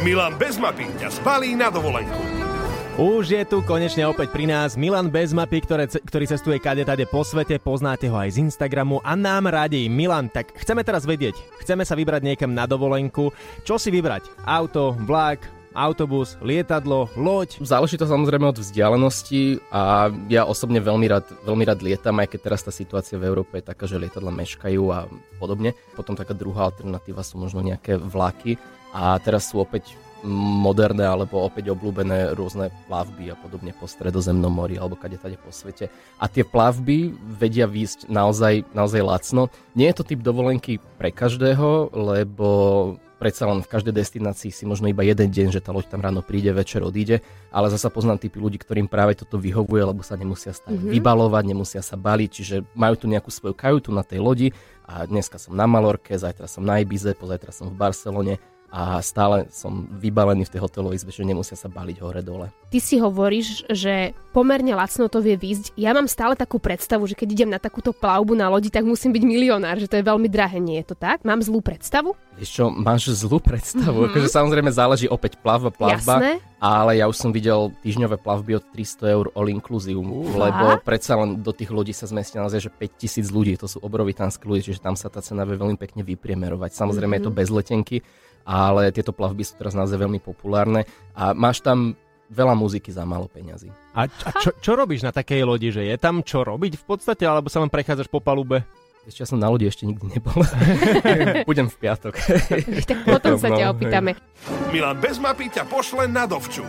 Milan bez mapy ťa zbalí na dovolenku. Už je tu konečne opäť pri nás Milan bez mapy, ktoré, ktorý cestuje kade tade po svete, poznáte ho aj z Instagramu a nám radí. Milan, tak chceme teraz vedieť, chceme sa vybrať niekam na dovolenku. Čo si vybrať? Auto, vlak, autobus, lietadlo, loď? Záleží to samozrejme od vzdialenosti a ja osobne veľmi rád, veľmi rád lietam, aj keď teraz tá situácia v Európe je taká, že lietadla meškajú a podobne. Potom taká druhá alternatíva sú možno nejaké vlaky a teraz sú opäť moderné alebo opäť obľúbené rôzne plavby a podobne po stredozemnom mori alebo kade tade po svete. A tie plavby vedia výjsť naozaj, naozaj lacno. Nie je to typ dovolenky pre každého, lebo predsa len v každej destinácii si možno iba jeden deň, že tá loď tam ráno príde, večer odíde, ale zasa poznám typy ľudí, ktorým práve toto vyhovuje, lebo sa nemusia stále mm-hmm. vybalovať, nemusia sa baliť, čiže majú tu nejakú svoju kajutu na tej lodi a dneska som na Malorke, zajtra som na Ibize, pozajtra som v Barcelone a stále som vybalený v tej hotelovej izbe, že nemusia sa baliť hore-dole. Ty si hovoríš, že pomerne lacno to vie výjsť. Ja mám stále takú predstavu, že keď idem na takúto plavbu na lodi, tak musím byť milionár, že to je veľmi drahé. Nie je to tak? Mám zlú predstavu? Vieš čo, máš zlú predstavu. Mm-hmm. Akože samozrejme záleží opäť plavba, plavba. Jasné. Ale ja už som videl týždňové plavby od 300 eur all inclusive, lebo predsa len do tých ľudí sa zmestí naozaj, že 5000 ľudí, to sú obrovitánske ľudí, čiže tam sa tá cena vie veľmi pekne vypriemerovať. Samozrejme mm-hmm. je to bez letenky, ale tieto plavby sú teraz naozaj veľmi populárne a máš tam veľa muziky za málo peňazí. A, a čo, čo robíš na takej lodi, že je tam čo robiť v podstate, alebo sa len prechádzaš po palube? Ešte ja som na lodi ešte nikdy nebol. Budem v piatok. tak potom sa ťa opýtame. Milan bez mapy ťa pošle na dovču.